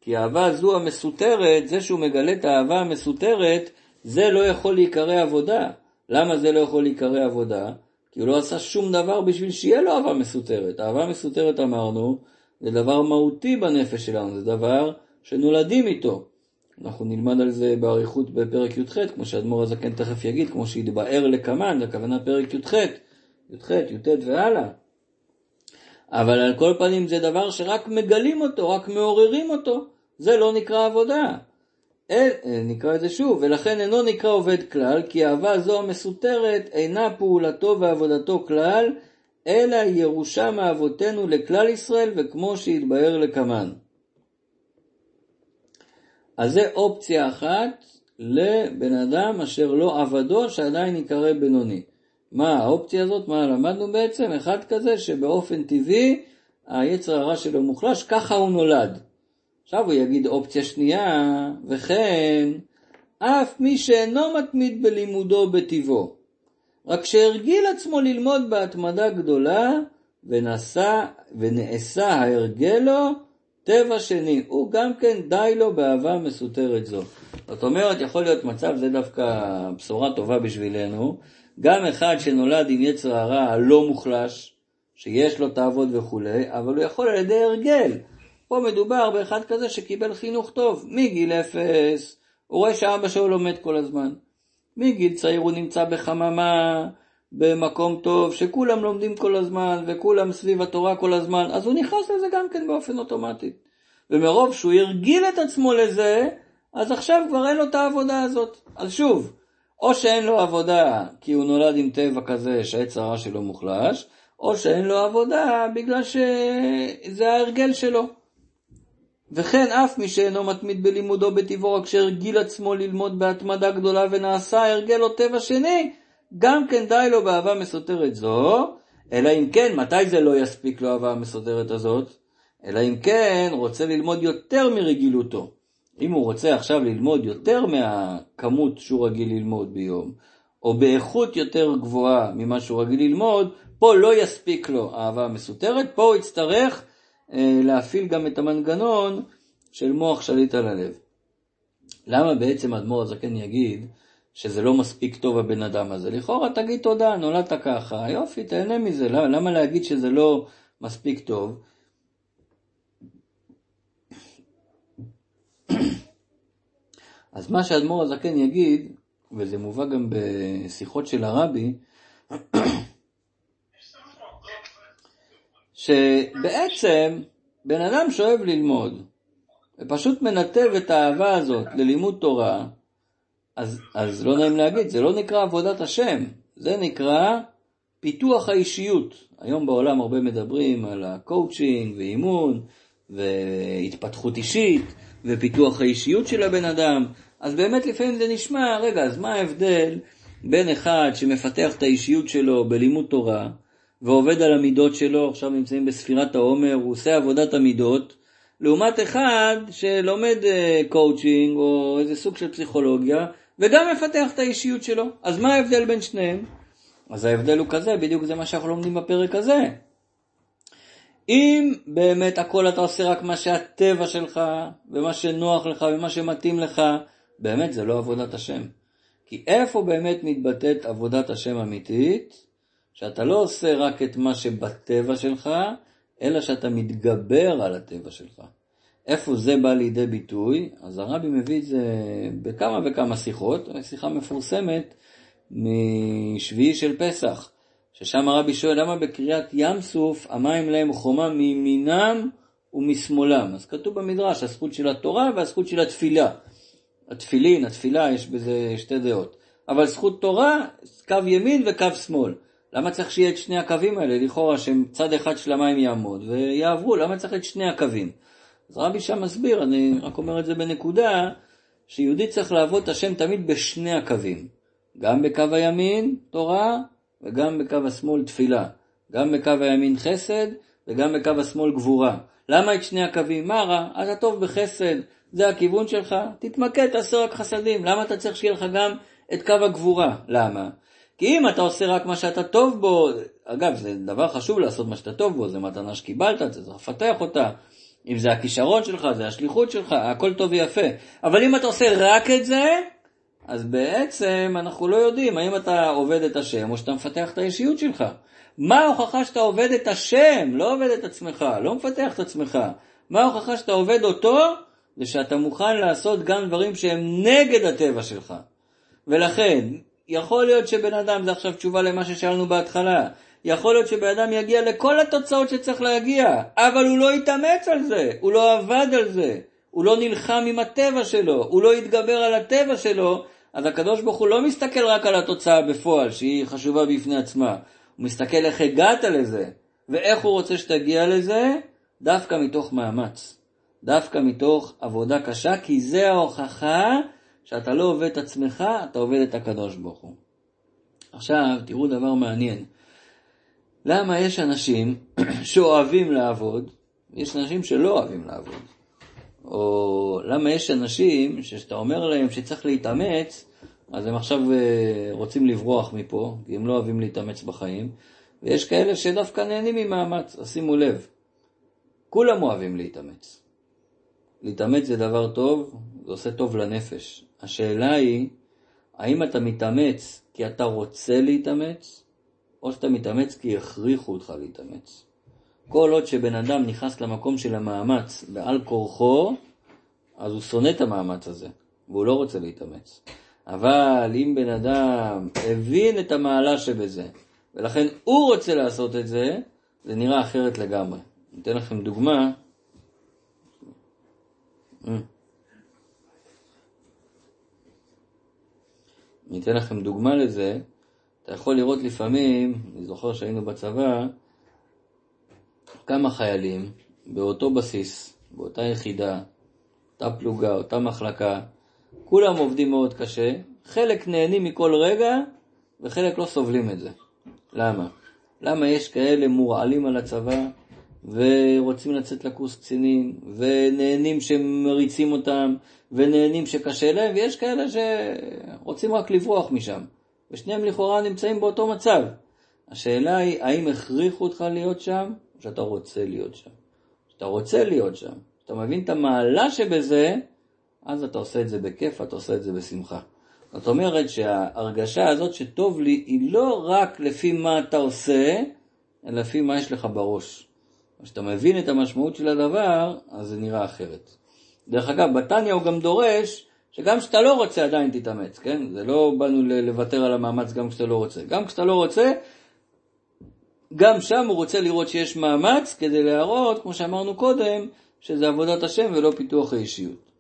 כי האהבה זו המסותרת, זה שהוא מגלה את האהבה המסותרת, זה לא יכול להיקרא עבודה. למה זה לא יכול להיקרא עבודה? כי הוא לא עשה שום דבר בשביל שיהיה לו אהבה מסותרת. אהבה מסותרת אמרנו, זה דבר מהותי בנפש שלנו, זה דבר שנולדים איתו. אנחנו נלמד על זה באריכות בפרק י"ח, כמו שאדמו"ר הזקן תכף יגיד, כמו שהתבאר לקמן, הכוונה פרק י"ח, י"ח, י"ט והלאה. אבל על כל פנים זה דבר שרק מגלים אותו, רק מעוררים אותו, זה לא נקרא עבודה. אל, אה, נקרא את זה שוב, ולכן אינו נקרא עובד כלל, כי אהבה זו המסותרת אינה פעולתו ועבודתו כלל, אלא ירושה מאבותינו לכלל ישראל, וכמו שהתבהר לקמן. אז זה אופציה אחת לבן אדם אשר לא עבדו, שעדיין ייקרא בינוני. מה האופציה הזאת? מה למדנו בעצם? אחד כזה שבאופן טבעי היצר הרע שלו מוחלש, ככה הוא נולד. עכשיו הוא יגיד אופציה שנייה, וכן, אף מי שאינו מתמיד בלימודו בטבעו, רק שהרגיל עצמו ללמוד בהתמדה גדולה, ונסע, ונעשה ההרגל לו טבע שני, הוא גם כן די לו באהבה מסותרת זו. זאת אומרת, יכול להיות מצב, זה דווקא בשורה טובה בשבילנו, גם אחד שנולד עם יצר הרע הלא מוחלש, שיש לו תאוות וכולי, אבל הוא יכול על ידי הרגל. פה מדובר באחד כזה שקיבל חינוך טוב, מגיל אפס, הוא רואה שאבא שלו לומד כל הזמן. מגיל צעיר הוא נמצא בחממה, במקום טוב, שכולם לומדים כל הזמן, וכולם סביב התורה כל הזמן, אז הוא נכנס לזה גם כן באופן אוטומטי. ומרוב שהוא הרגיל את עצמו לזה, אז עכשיו כבר אין לו את העבודה הזאת. אז שוב, או שאין לו עבודה כי הוא נולד עם טבע כזה שהעץ הרע שלו מוחלש, או שאין לו עבודה בגלל שזה ההרגל שלו. וכן אף מי שאינו מתמיד בלימודו בטבעו רק שהרגיל עצמו ללמוד בהתמדה גדולה ונעשה הרגל או טבע שני, גם כן די לו באהבה מסותרת זו, אלא אם כן, מתי זה לא יספיק לו האהבה המסותרת הזאת? אלא אם כן רוצה ללמוד יותר מרגילותו. אם הוא רוצה עכשיו ללמוד יותר מהכמות שהוא רגיל ללמוד ביום, או באיכות יותר גבוהה ממה שהוא רגיל ללמוד, פה לא יספיק לו אהבה מסותרת, פה הוא יצטרך להפעיל גם את המנגנון של מוח שליט על הלב. למה בעצם אדמו"ר הזקן יגיד שזה לא מספיק טוב הבן אדם הזה? לכאורה תגיד תודה, נולדת ככה, יופי, תהנה מזה, למה, למה להגיד שזה לא מספיק טוב? אז מה שאדמו"ר הזקן יגיד, וזה מובא גם בשיחות של הרבי, שבעצם בן אדם שאוהב ללמוד, ופשוט מנתב את האהבה הזאת ללימוד תורה, אז, אז לא נעים להגיד, זה לא נקרא עבודת השם, זה נקרא פיתוח האישיות. היום בעולם הרבה מדברים על הקואוצ'ינג ואימון והתפתחות אישית ופיתוח האישיות של הבן אדם, אז באמת לפעמים זה נשמע, רגע, אז מה ההבדל בין אחד שמפתח את האישיות שלו בלימוד תורה, ועובד על המידות שלו, עכשיו נמצאים בספירת העומר, הוא עושה עבודת המידות, לעומת אחד שלומד קואוצ'ינג אה, או איזה סוג של פסיכולוגיה, וגם מפתח את האישיות שלו. אז מה ההבדל בין שניהם? אז ההבדל הוא כזה, בדיוק זה מה שאנחנו לומדים בפרק הזה. אם באמת הכל אתה עושה רק מה שהטבע שלך, ומה שנוח לך, ומה שמתאים לך, באמת זה לא עבודת השם. כי איפה באמת מתבטאת עבודת השם אמיתית? שאתה לא עושה רק את מה שבטבע שלך, אלא שאתה מתגבר על הטבע שלך. איפה זה בא לידי ביטוי? אז הרבי מביא את זה בכמה וכמה שיחות, שיחה מפורסמת משביעי של פסח, ששם הרבי שואל למה בקריאת ים סוף המים להם חומה מימינם ומשמאלם. אז כתוב במדרש הזכות של התורה והזכות של התפילה. התפילין, התפילה, יש בזה שתי דעות. אבל זכות תורה, קו ימין וקו שמאל. למה צריך שיהיה את שני הקווים האלה? לכאורה שצד אחד של המים יעמוד ויעברו, למה צריך את שני הקווים? אז רבי שם מסביר, אני רק אומר את זה בנקודה, שיהודי צריך לעבוד את השם תמיד בשני הקווים. גם בקו הימין תורה וגם בקו השמאל תפילה. גם בקו הימין חסד וגם בקו השמאל גבורה. למה את שני הקווים? מה רע? אתה טוב בחסד, זה הכיוון שלך, תתמקד, תעשה רק חסדים. למה אתה צריך שיהיה לך גם את קו הגבורה? למה? כי אם אתה עושה רק מה שאתה טוב בו, אגב, זה דבר חשוב לעשות מה שאתה טוב בו, זה מתנה שקיבלת, צריך לפתח אותה. אם זה הכישרון שלך, זה השליחות שלך, הכל טוב ויפה. אבל אם אתה עושה רק את זה, אז בעצם אנחנו לא יודעים האם אתה עובד את השם או שאתה מפתח את האישיות שלך. מה ההוכחה שאתה עובד את השם, לא עובד את עצמך, לא מפתח את עצמך. מה ההוכחה שאתה עובד אותו? זה שאתה מוכן לעשות גם דברים שהם נגד הטבע שלך. ולכן, יכול להיות שבן אדם, זה עכשיו תשובה למה ששאלנו בהתחלה, יכול להיות שבן אדם יגיע לכל התוצאות שצריך להגיע, אבל הוא לא יתאמץ על זה, הוא לא עבד על זה, הוא לא נלחם עם הטבע שלו, הוא לא יתגבר על הטבע שלו, אז הקדוש ברוך הוא לא מסתכל רק על התוצאה בפועל, שהיא חשובה בפני עצמה, הוא מסתכל איך הגעת לזה, ואיך הוא רוצה שתגיע לזה, דווקא מתוך מאמץ, דווקא מתוך עבודה קשה, כי זה ההוכחה שאתה לא עובד את עצמך, אתה עובד את הקדוש ברוך הוא. עכשיו, תראו דבר מעניין. למה יש אנשים שאוהבים לעבוד, יש אנשים שלא אוהבים לעבוד? או למה יש אנשים שכשאתה אומר להם שצריך להתאמץ, אז הם עכשיו אה, רוצים לברוח מפה, כי הם לא אוהבים להתאמץ בחיים, ויש כאלה שדווקא נהנים ממאמץ, אז שימו לב, כולם אוהבים להתאמץ. להתאמץ זה דבר טוב, זה עושה טוב לנפש. השאלה היא, האם אתה מתאמץ כי אתה רוצה להתאמץ, או שאתה מתאמץ כי הכריחו אותך להתאמץ. כל עוד שבן אדם נכנס למקום של המאמץ בעל כורחו, אז הוא שונא את המאמץ הזה, והוא לא רוצה להתאמץ. אבל אם בן אדם הבין את המעלה שבזה, ולכן הוא רוצה לעשות את זה, זה נראה אחרת לגמרי. אני אתן לכם דוגמה. אני אתן לכם דוגמה לזה. אתה יכול לראות לפעמים, אני זוכר שהיינו בצבא, כמה חיילים באותו בסיס, באותה יחידה, אותה פלוגה, אותה מחלקה, כולם עובדים מאוד קשה, חלק נהנים מכל רגע וחלק לא סובלים את זה. למה? למה יש כאלה מורעלים על הצבא ורוצים לצאת לקורס קצינים ונהנים שמריצים אותם ונהנים שקשה להם ויש כאלה שרוצים רק לברוח משם ושניהם לכאורה נמצאים באותו מצב. השאלה היא האם הכריחו אותך להיות שם או שאתה רוצה להיות שם. כשאתה רוצה להיות שם, כשאתה מבין את המעלה שבזה, אז אתה עושה את זה בכיף, אתה עושה את זה בשמחה. זאת אומרת שההרגשה הזאת שטוב לי היא לא רק לפי מה אתה עושה, אלא לפי מה יש לך בראש. כשאתה מבין את המשמעות של הדבר, אז זה נראה אחרת. דרך אגב, בתניא הוא גם דורש שגם כשאתה לא רוצה עדיין תתאמץ, כן? זה לא באנו לוותר על המאמץ גם כשאתה לא רוצה. גם כשאתה לא רוצה, גם שם הוא רוצה לראות שיש מאמץ כדי להראות, כמו שאמרנו קודם, שזה עבודת השם ולא פיתוח האישיות.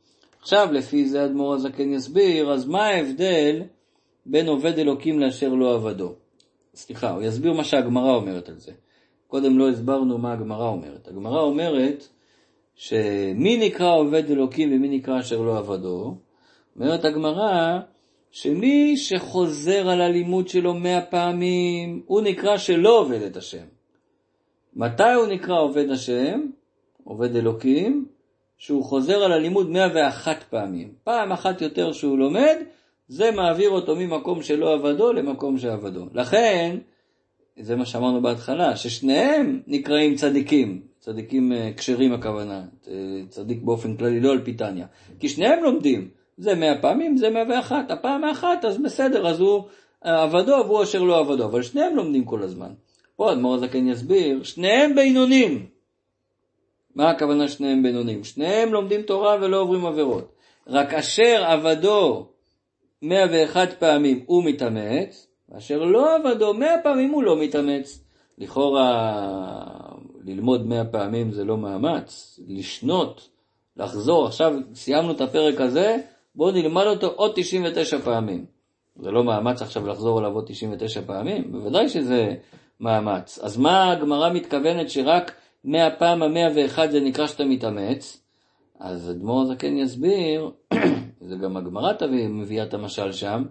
עכשיו, לפי זה אדמו"ר הזקן יסביר, אז מה ההבדל בין עובד אלוקים לאשר לא עבדו? סליחה, הוא יסביר מה שהגמרא אומרת על זה. קודם לא הסברנו מה הגמרא אומרת. הגמרא אומרת שמי נקרא עובד אלוקים ומי נקרא אשר לא עבדו? אומרת הגמרא שמי שחוזר על הלימוד שלו מאה פעמים, הוא נקרא שלא עובד את השם. מתי הוא נקרא עובד השם? עובד אלוקים? שהוא חוזר על הלימוד 101 פעמים. פעם אחת יותר שהוא לומד, זה מעביר אותו ממקום שלא עבדו למקום שעבדו. לכן, זה מה שאמרנו בהתחלה, ששניהם נקראים צדיקים, צדיקים אה, כשרים הכוונה, אה, צדיק באופן כללי, לא על פיתניה, כי שניהם לומדים, זה מאה פעמים, זה מאה ואחת, הפעם האחת, אז בסדר, אז הוא אה, עבדו והוא אשר לא עבדו, אבל שניהם לומדים כל הזמן. פה אדמו"ר הזקן יסביר, שניהם בינונים. מה הכוונה שניהם בינונים? שניהם לומדים תורה ולא עוברים עבירות. רק אשר עבדו 101 פעמים הוא מתאמץ, ואשר לא עבדו 100 פעמים הוא לא מתאמץ. לכאורה ללמוד 100 פעמים זה לא מאמץ, לשנות, לחזור, עכשיו סיימנו את הפרק הזה, בואו נלמד אותו עוד 99 פעמים. זה לא מאמץ עכשיו לחזור עליו עוד 99 פעמים? בוודאי שזה מאמץ. אז מה הגמרא מתכוונת שרק מהפעם המאה ואחד זה נקרא שאתה מתאמץ? אז אדמו"ר הזקן יסביר, זה גם הגמרא מביאה את המשל שם,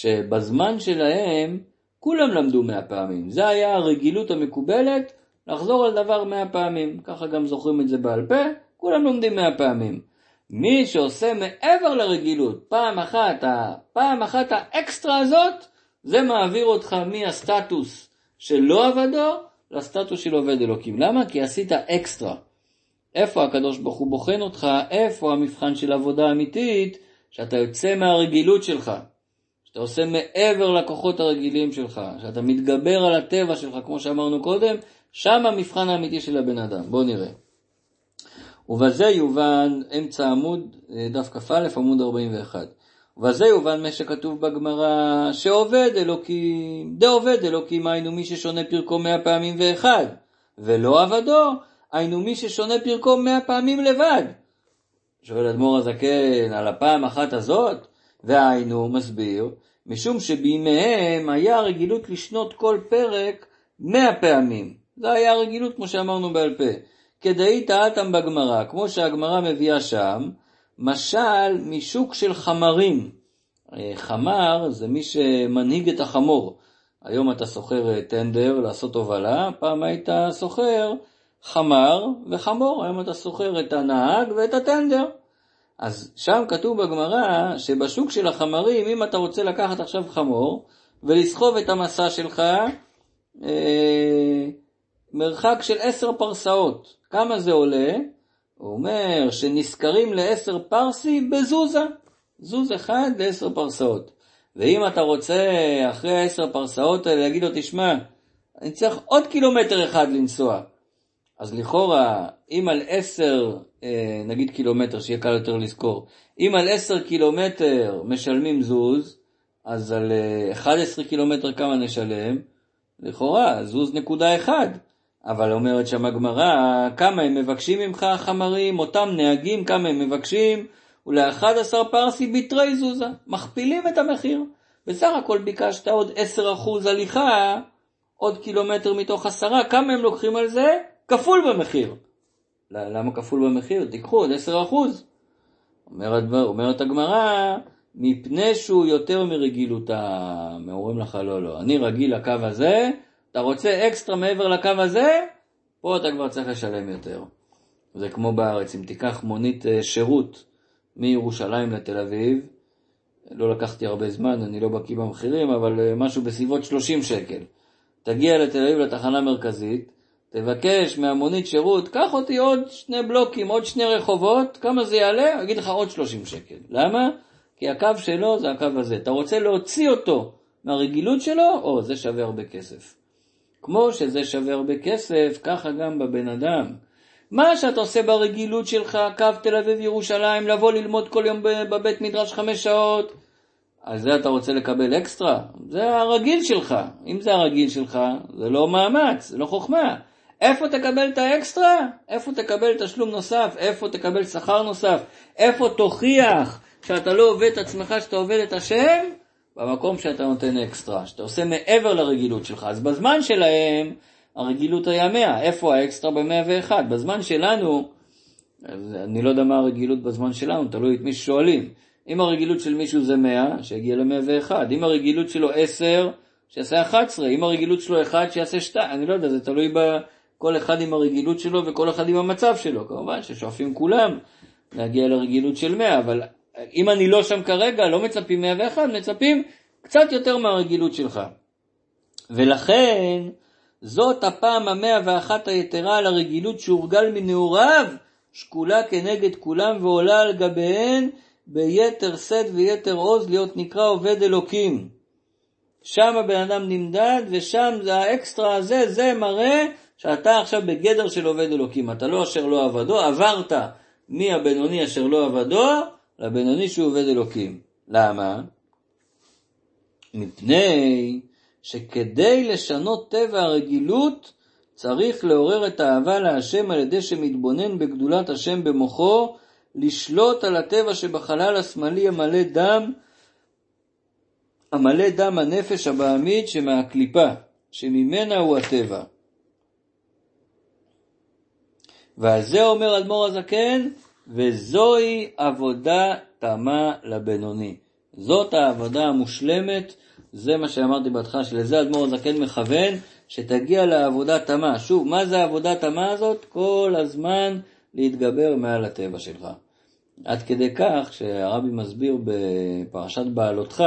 שבזמן שלהם כולם למדו מאה פעמים. זה היה הרגילות המקובלת לחזור על דבר מאה פעמים. ככה גם זוכרים את זה בעל פה, כולם לומדים מאה פעמים. מי שעושה מעבר לרגילות, פעם אחת, פעם אחת האקסטרה הזאת, זה מעביר אותך מהסטטוס של לא עבדו לסטטוס של עובד אלוקים. למה? כי עשית אקסטרה. איפה הקדוש ברוך הוא בוחן אותך? איפה המבחן של עבודה אמיתית? שאתה יוצא מהרגילות שלך. שאתה עושה מעבר לכוחות הרגילים שלך, שאתה מתגבר על הטבע שלך, כמו שאמרנו קודם, שם המבחן האמיתי של הבן אדם. בואו נראה. ובזה יובן אמצע עמוד, אה, דף כ"א עמוד 41. ובזה יובן מה שכתוב בגמרא, שעובד אלוקים, דעובד אלוקים היינו מי ששונה פרקו מאה פעמים ואחד, ולא עבדו, היינו מי ששונה פרקו מאה פעמים לבד. שואל אדמו"ר הזקן על הפעם אחת הזאת, והיינו מסביר, משום שבימיהם היה רגילות לשנות כל פרק מאה פעמים. זה היה הרגילות כמו שאמרנו בעל פה. כדאי טעתם בגמרא, כמו שהגמרא מביאה שם, משל משוק של חמרים. אה, חמר זה מי שמנהיג את החמור. היום אתה שוכר אה, טנדר לעשות הובלה, פעם היית שוכר חמר וחמור, היום אתה שוכר את הנהג ואת הטנדר. אז שם כתוב בגמרא שבשוק של החמרים, אם אתה רוצה לקחת עכשיו חמור ולסחוב את המסע שלך, אה, מרחק של עשר פרסאות. כמה זה עולה? הוא אומר שנזכרים לעשר פרסי בזוזה, זוז אחד לעשר פרסאות. ואם אתה רוצה אחרי עשר פרסאות האלה להגיד לו, תשמע, אני צריך עוד קילומטר אחד לנסוע. אז לכאורה, אם על עשר, נגיד קילומטר, שיהיה קל יותר לזכור, אם על עשר קילומטר משלמים זוז, אז על 11 אה, קילומטר כמה נשלם? לכאורה, זוז נקודה אחד. אבל אומרת שם הגמרא, כמה הם מבקשים ממך החמרים, אותם נהגים, כמה הם מבקשים, ול-11 פרסי ביטרי זוזה, מכפילים את המחיר. בסך הכל ביקשת עוד 10% הליכה, עוד קילומטר מתוך עשרה, כמה הם לוקחים על זה? כפול במחיר. למה כפול במחיר? תיקחו עוד 10%. אומרת, הגמרא, מפני שהוא יותר מרגילותם. אומרים לך, לא, לא, אני רגיל לקו הזה, אתה רוצה אקסטרה מעבר לקו הזה, פה אתה כבר צריך לשלם יותר. זה כמו בארץ, אם תיקח מונית אה, שירות מירושלים לתל אביב, לא לקחתי הרבה זמן, אני לא בקיא במחירים, אבל אה, משהו בסביבות 30 שקל. תגיע לתל אביב לתחנה מרכזית, תבקש מהמונית שירות, קח אותי עוד שני בלוקים, עוד שני רחובות, כמה זה יעלה? אגיד לך עוד 30 שקל. למה? כי הקו שלו זה הקו הזה. אתה רוצה להוציא אותו מהרגילות שלו, או, זה שווה הרבה כסף. כמו שזה שווה הרבה כסף, ככה גם בבן אדם. מה שאתה עושה ברגילות שלך, קו תל אביב ירושלים, לבוא ללמוד כל יום בבית מדרש חמש שעות, על זה אתה רוצה לקבל אקסטרה? זה הרגיל שלך. אם זה הרגיל שלך, זה לא מאמץ, זה לא חוכמה. איפה תקבל את האקסטרה? איפה תקבל תשלום נוסף? איפה תקבל שכר נוסף? איפה תוכיח שאתה לא עובד את עצמך, שאתה עובד את השם? במקום שאתה נותן אקסטרה, שאתה עושה מעבר לרגילות שלך. אז בזמן שלהם, הרגילות היה 100. איפה האקסטרה ב-101? בזמן שלנו, אני לא יודע מה הרגילות בזמן שלנו, תלוי את מי ששואלים. אם הרגילות של מישהו זה 100, שיגיע ל-101. אם הרגילות שלו 10, שיעשה 11. אם הרגילות שלו 1, שיעשה 2. אני לא יודע, זה תלוי בכל אחד עם הרגילות שלו וכל אחד עם המצב שלו. כמובן ששואפים כולם להגיע לרגילות של 100, אבל אם אני לא שם כרגע, לא מצפים 101, מצפים קצת יותר מהרגילות שלך. ולכן, זאת הפעם המאה ואחת היתרה על הרגילות שהורגל מנעוריו, שקולה כנגד כולם ועולה על גביהן ביתר שאת ויתר עוז להיות נקרא עובד אלוקים. שם הבן אדם נמדד ושם זה האקסטרה הזה, זה מראה שאתה עכשיו בגדר של עובד אלוקים. אתה לא אשר לא עבדו, עברת מהבינוני אשר לא עבדו לבינוני שהוא עובד אלוקים. למה? מפני שכדי לשנות טבע הרגילות צריך לעורר את האהבה להשם על ידי שמתבונן בגדולת השם במוחו, לשלוט על הטבע שבחלל השמאלי המלא דם, המלא דם הנפש הבעמית שמהקליפה, שממנה הוא הטבע. ועל זה אומר אדמו"ר הזקן, וזוהי עבודה תמה לבינוני. זאת העבודה המושלמת, זה מה שאמרתי בהתחלה, שלזה אדמו"ר הזקן מכוון, שתגיע לעבודה תמה. שוב, מה זה העבודה תמה הזאת? כל הזמן להתגבר מעל הטבע שלך. עד כדי כך שהרבי מסביר בפרשת בעלותך,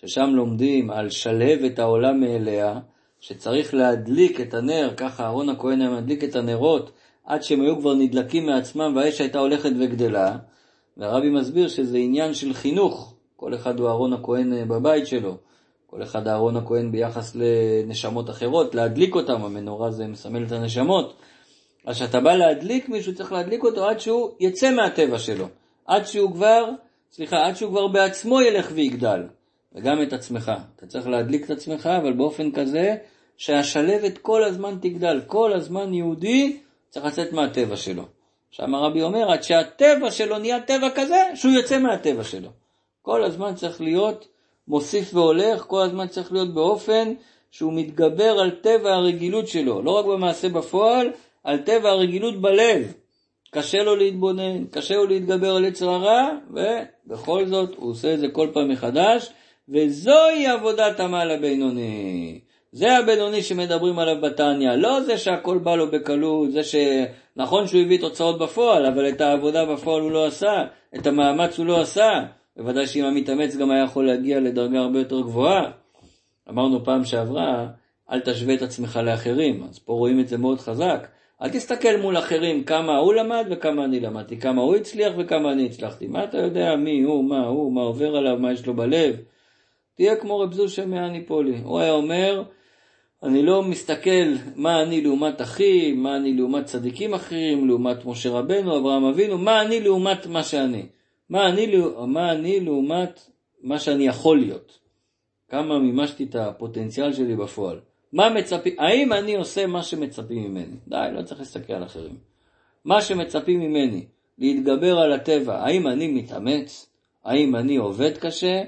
ששם לומדים על שלהב את העולם מאליה, שצריך להדליק את הנר, ככה אהרון הכהן היה מדליק את הנרות עד שהם היו כבר נדלקים מעצמם והאש הייתה הולכת וגדלה, והרבי מסביר שזה עניין של חינוך, כל אחד הוא אהרון הכהן אה, בבית שלו, כל אחד אהרון הכהן ביחס לנשמות אחרות, להדליק אותם, המנורה זה מסמל את הנשמות. אז כשאתה בא להדליק מישהו, צריך להדליק אותו עד שהוא יצא מהטבע שלו, עד שהוא כבר, סליחה, עד שהוא כבר בעצמו ילך ויגדל, וגם את עצמך. אתה צריך להדליק את עצמך, אבל באופן כזה שהשלבת כל הזמן תגדל, כל הזמן יהודי צריך לצאת מהטבע שלו. שם הרבי אומר, עד שהטבע שלו נהיה טבע כזה, שהוא יוצא מהטבע שלו. כל הזמן צריך להיות מוסיף והולך, כל הזמן צריך להיות באופן שהוא מתגבר על טבע הרגילות שלו, לא רק במעשה בפועל, על טבע הרגילות בלב. קשה לו להתבונן, קשה לו להתגבר על יצר הרע, ובכל זאת הוא עושה את זה כל פעם מחדש, וזוהי עבודת המעל הבינוני. זה הבינוני שמדברים עליו בתניא, לא זה שהכל בא לו בקלות, זה שנכון שהוא הביא תוצאות בפועל, אבל את העבודה בפועל הוא לא עשה, את המאמץ הוא לא עשה. בוודאי שאם המתאמץ גם היה יכול להגיע לדרגה הרבה יותר גבוהה. אמרנו פעם שעברה, אל תשווה את עצמך לאחרים, אז פה רואים את זה מאוד חזק. אל תסתכל מול אחרים כמה הוא למד וכמה אני למדתי, כמה הוא הצליח וכמה אני הצלחתי. מה אתה יודע מי הוא, מה הוא, מה עובר עליו, מה יש לו בלב. תהיה כמו רב זושה מהניפולי. הוא היה אומר, אני לא מסתכל מה אני לעומת אחי, מה אני לעומת צדיקים אחרים, לעומת משה רבנו, אברהם אבינו, מה אני לעומת מה שאני. מה אני, מה אני לעומת מה שאני יכול להיות. כמה מימשתי את הפוטנציאל שלי בפועל. מה מצפים, האם אני עושה מה שמצפים ממני? די, לא צריך להסתכל על אחרים. מה שמצפים ממני, להתגבר על הטבע, האם אני מתאמץ? האם אני עובד קשה?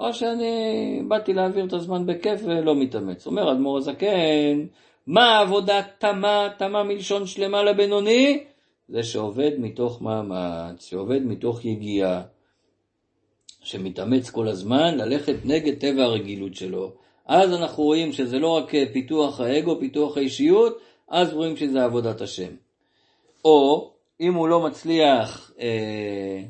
או שאני באתי להעביר את הזמן בכיף ולא מתאמץ. אומר אדמו"ר הזקן, מה העבודה תמה, תמה מלשון שלמה לבינוני? זה שעובד מתוך מאמץ, שעובד מתוך יגיעה, שמתאמץ כל הזמן ללכת נגד טבע הרגילות שלו. אז אנחנו רואים שזה לא רק פיתוח האגו, פיתוח האישיות, אז רואים שזה עבודת השם. או אם הוא לא מצליח אה,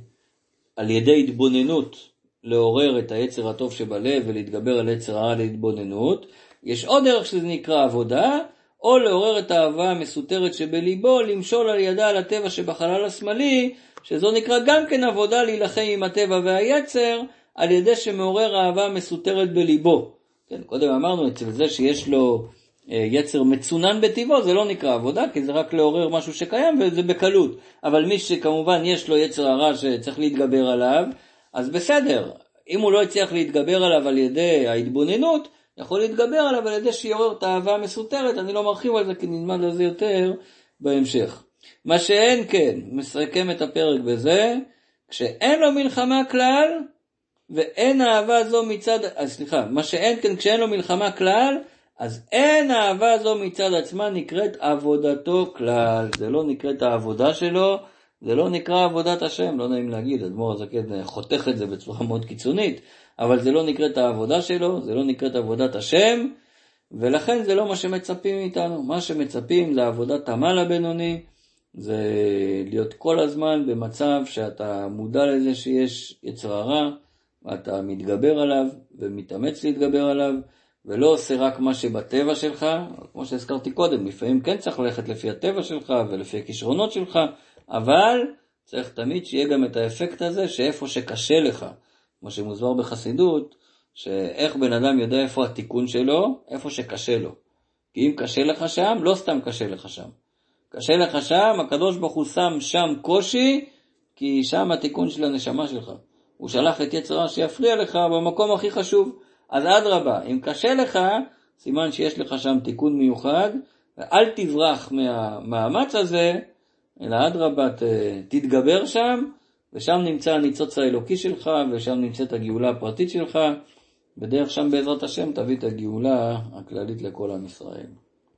על ידי התבוננות לעורר את היצר הטוב שבלב ולהתגבר על יצר הרע להתבוננות, יש עוד דרך שזה נקרא עבודה, או לעורר את האהבה המסותרת שבליבו, למשול על ידה על הטבע שבחלל השמאלי, שזו נקרא גם כן עבודה להילחם עם הטבע והיצר, על ידי שמעורר אהבה מסותרת בליבו. כן, קודם אמרנו אצל זה שיש לו אה, יצר מצונן בטבעו, זה לא נקרא עבודה, כי זה רק לעורר משהו שקיים וזה בקלות. אבל מי שכמובן יש לו יצר הרע שצריך להתגבר עליו, אז בסדר. אם הוא לא הצליח להתגבר עליו על ידי ההתבוננות, יכול להתגבר עליו על ידי שיעורר את האהבה המסותרת, אני לא מרחיב על זה כי נלמד על זה יותר בהמשך. מה שאין כן, מסכם את הפרק בזה, כשאין לו מלחמה כלל, ואין אהבה זו מצד, אז אה, סליחה, מה שאין כן כשאין לו מלחמה כלל, אז אין אהבה זו מצד עצמה נקראת עבודתו כלל. זה לא נקראת העבודה שלו, זה לא נקרא עבודת השם, לא נעים להגיד, אדמו"ר הזקן חותך את זה בצורה מאוד קיצונית, אבל זה לא נקראת העבודה שלו, זה לא נקראת עבודת השם, ולכן זה לא מה שמצפים מאיתנו. מה שמצפים זה עבודת עמל הבינוני, זה להיות כל הזמן במצב שאתה מודע לזה שיש יצר הרע, ואתה מתגבר עליו ומתאמץ להתגבר עליו, ולא עושה רק מה שבטבע שלך, כמו שהזכרתי קודם, לפעמים כן צריך ללכת לפי הטבע שלך ולפי הכישרונות שלך, אבל צריך תמיד שיהיה גם את האפקט הזה שאיפה שקשה לך, כמו שמוסבר בחסידות, שאיך בן אדם יודע איפה התיקון שלו, איפה שקשה לו. כי אם קשה לך שם, לא סתם קשה לך שם. קשה לך שם, הקדוש ברוך הוא שם שם קושי, כי שם התיקון של הנשמה שלך. הוא שלח את יצר שיפריע לך במקום הכי חשוב. אז אדרבה, אם קשה לך, סימן שיש לך שם תיקון מיוחד, ואל תברח מהמאמץ הזה, אלא אדרבה, תתגבר שם, ושם נמצא הניצוץ האלוקי שלך, ושם נמצאת הגאולה הפרטית שלך, בדרך שם בעזרת השם תביא את הגאולה הכללית לכל עם ישראל.